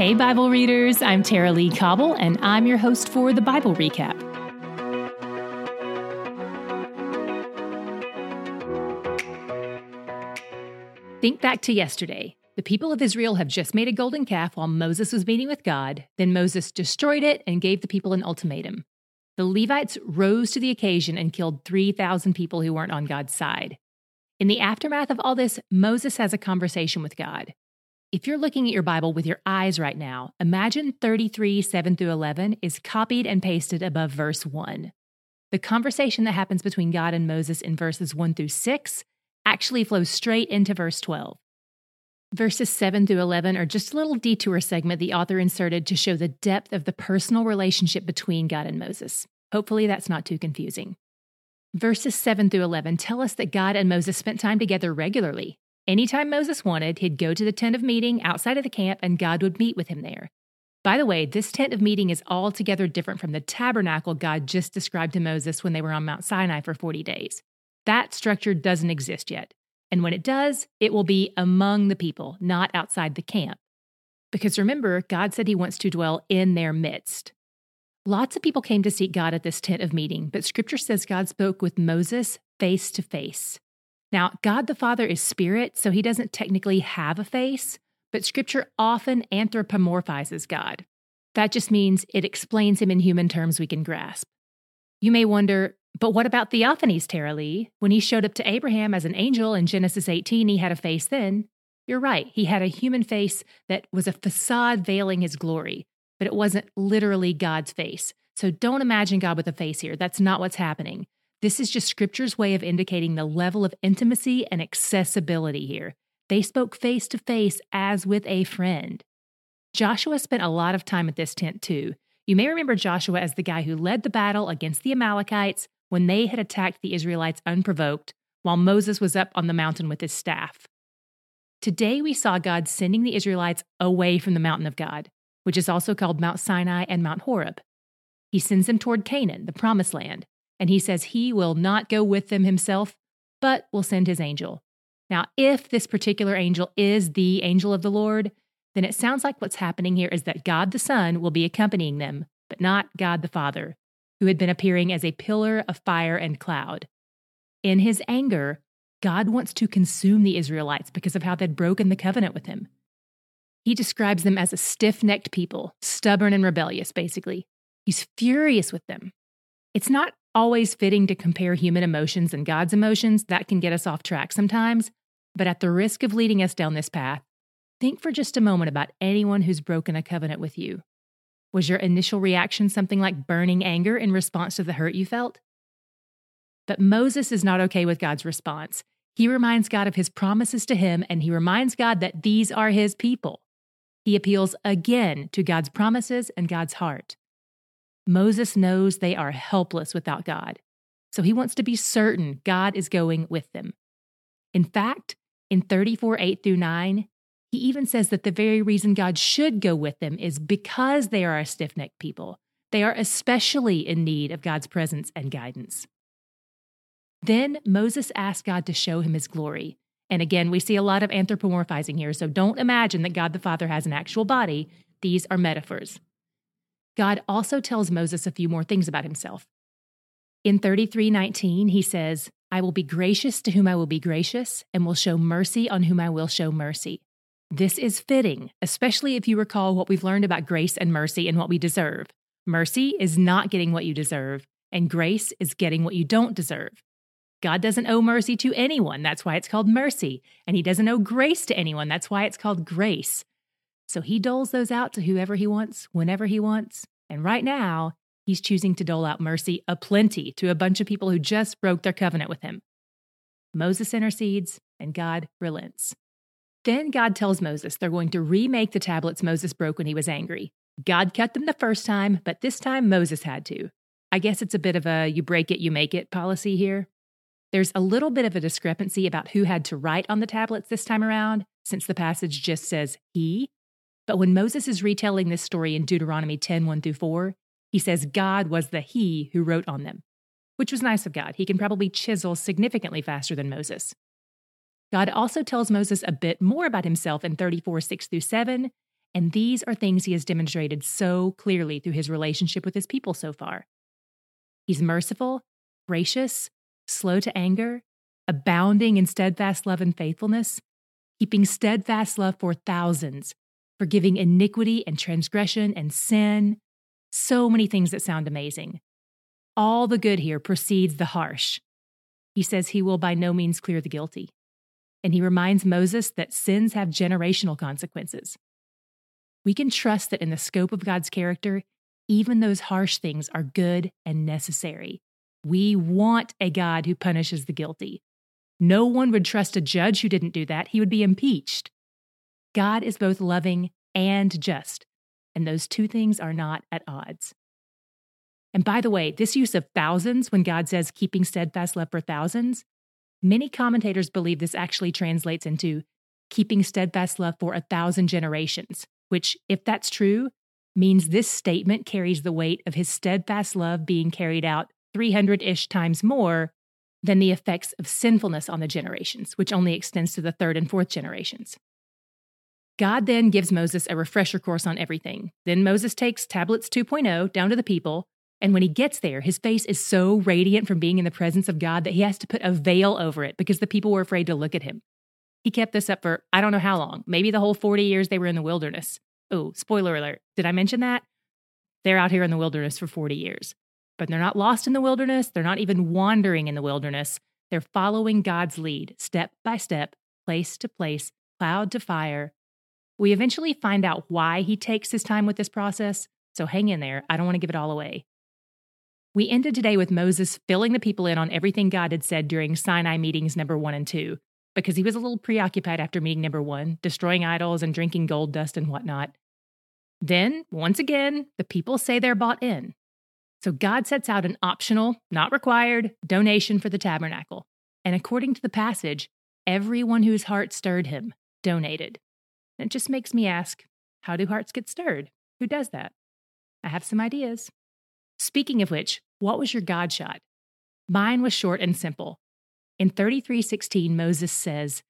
Hey, Bible readers, I'm Tara-Leigh Cobble, and I'm your host for the Bible Recap. Think back to yesterday. The people of Israel have just made a golden calf while Moses was meeting with God. Then Moses destroyed it and gave the people an ultimatum. The Levites rose to the occasion and killed 3,000 people who weren't on God's side. In the aftermath of all this, Moses has a conversation with God. If you're looking at your Bible with your eyes right now, imagine 33, 7 through 11 is copied and pasted above verse 1. The conversation that happens between God and Moses in verses 1 through 6 actually flows straight into verse 12. Verses 7 through 11 are just a little detour segment the author inserted to show the depth of the personal relationship between God and Moses. Hopefully, that's not too confusing. Verses 7 through 11 tell us that God and Moses spent time together regularly. Anytime Moses wanted, he'd go to the tent of meeting outside of the camp and God would meet with him there. By the way, this tent of meeting is altogether different from the tabernacle God just described to Moses when they were on Mount Sinai for 40 days. That structure doesn't exist yet. And when it does, it will be among the people, not outside the camp. Because remember, God said he wants to dwell in their midst. Lots of people came to seek God at this tent of meeting, but scripture says God spoke with Moses face to face. Now, God the Father is spirit, so he doesn't technically have a face, but scripture often anthropomorphizes God. That just means it explains him in human terms we can grasp. You may wonder, but what about theophanies, Tara-Leigh? When he showed up to Abraham as an angel in Genesis 18, he had a face then. You're right, he had a human face that was a facade veiling his glory but it wasn't literally God's face. So don't imagine God with a face here. That's not what's happening. This is just scripture's way of indicating the level of intimacy and accessibility here. They spoke face to face as with a friend. Joshua spent a lot of time at this tent too. You may remember Joshua as the guy who led the battle against the Amalekites when they had attacked the Israelites unprovoked, while Moses was up on the mountain with his staff. Today we saw God sending the Israelites away from the mountain of God which is also called Mount Sinai and Mount Horeb. He sends them toward Canaan, the promised land, and he says he will not go with them himself, but will send his angel. Now, if this particular angel is the angel of the Lord, then it sounds like what's happening here is that God the Son will be accompanying them, but not God the Father, who had been appearing as a pillar of fire and cloud. In his anger, God wants to consume the Israelites because of how they'd broken the covenant with him. He describes them as a stiff necked people, stubborn and rebellious, basically. He's furious with them. It's not always fitting to compare human emotions and God's emotions. That can get us off track sometimes. But at the risk of leading us down this path, think for just a moment about anyone who's broken a covenant with you. Was your initial reaction something like burning anger in response to the hurt you felt? But Moses is not okay with God's response. He reminds God of his promises to him, and he reminds God that these are his people. He appeals again to God's promises and God's heart. Moses knows they are helpless without God, so he wants to be certain God is going with them. In fact, in 34 8 through 9, he even says that the very reason God should go with them is because they are a stiff necked people. They are especially in need of God's presence and guidance. Then Moses asked God to show him his glory, and again, we see a lot of anthropomorphizing here, so don't imagine that God the Father has an actual body. These are metaphors. God also tells Moses a few more things about himself. In 33:19, he says, "I will be gracious to whom I will be gracious, and will show mercy on whom I will show mercy." This is fitting, especially if you recall what we've learned about grace and mercy and what we deserve. Mercy is not getting what you deserve, and grace is getting what you don't deserve. God doesn't owe mercy to anyone. That's why it's called mercy. And he doesn't owe grace to anyone. That's why it's called grace. So he doles those out to whoever he wants, whenever he wants. And right now, he's choosing to dole out mercy aplenty to a bunch of people who just broke their covenant with him. Moses intercedes, and God relents. Then God tells Moses they're going to remake the tablets Moses broke when he was angry. God cut them the first time, but this time Moses had to. I guess it's a bit of a you break it, you make it policy here. There's a little bit of a discrepancy about who had to write on the tablets this time around, since the passage just says he. But when Moses is retelling this story in Deuteronomy 10 1 through 4, he says God was the he who wrote on them, which was nice of God. He can probably chisel significantly faster than Moses. God also tells Moses a bit more about himself in 34 6 through 7, And these are things he has demonstrated so clearly through his relationship with his people so far. He's merciful, gracious, slow to anger, abounding in steadfast love and faithfulness, keeping steadfast love for thousands, forgiving iniquity and transgression and sin. So many things that sound amazing. All the good here precedes the harsh. He says he will by no means clear the guilty. And he reminds Moses that sins have generational consequences. We can trust that in the scope of God's character, even those harsh things are good and necessary. We want a God who punishes the guilty. No one would trust a judge who didn't do that. He would be impeached. God is both loving and just, and those two things are not at odds. And by the way, this use of thousands, when God says keeping steadfast love for thousands, many commentators believe this actually translates into keeping steadfast love for a thousand generations, which, if that's true, means this statement carries the weight of his steadfast love being carried out 300 ish times more than the effects of sinfulness on the generations, which only extends to the third and fourth generations. God then gives Moses a refresher course on everything. Then Moses takes tablets 2.0 down to the people, and when he gets there, his face is so radiant from being in the presence of God that he has to put a veil over it because the people were afraid to look at him. He kept this up for I don't know how long, maybe the whole 40 years they were in the wilderness. Oh, spoiler alert. Did I mention that? They're out here in the wilderness for 40 years but they're not lost in the wilderness. They're not even wandering in the wilderness. They're following God's lead, step by step, place to place, cloud to fire. We eventually find out why he takes his time with this process, so hang in there. I don't want to give it all away. We ended today with Moses filling the people in on everything God had said during Sinai meetings number one and two, because he was a little preoccupied after meeting number one, destroying idols and drinking gold dust and whatnot. Then, once again, the people say they're bought in. So God sets out an optional, not required, donation for the tabernacle. And according to the passage, everyone whose heart stirred him donated. And it just makes me ask how do hearts get stirred? Who does that? I have some ideas. Speaking of which, what was your God shot? Mine was short and simple. In 33:16 Moses says,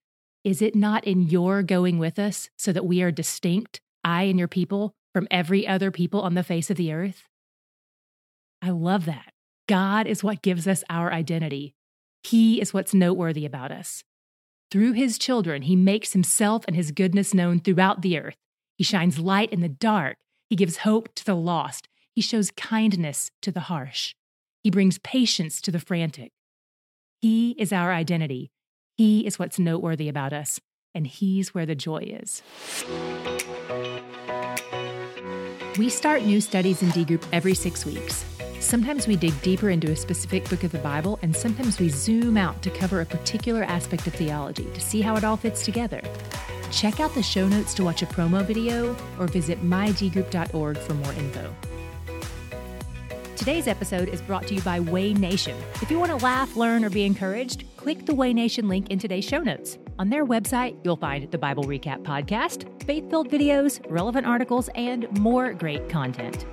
"Is it not in your going with us so that we are distinct, I and your people, from every other people on the face of the earth?" I love that. God is what gives us our identity. He is what's noteworthy about us. Through his children, he makes himself and his goodness known throughout the earth. He shines light in the dark. He gives hope to the lost. He shows kindness to the harsh. He brings patience to the frantic. He is our identity. He is what's noteworthy about us, and He's where the joy is. We start new studies in D-Group every six weeks. Sometimes we dig deeper into a specific book of the Bible, and sometimes we zoom out to cover a particular aspect of theology to see how it all fits together. Check out the show notes to watch a promo video or visit mydgroup.org for more info. Today's episode is brought to you by WayNation. If you want to laugh, learn, or be encouraged, click the WayNation link in today's show notes. On their website, you'll find the Bible Recap podcast, faith filled videos, relevant articles, and more great content.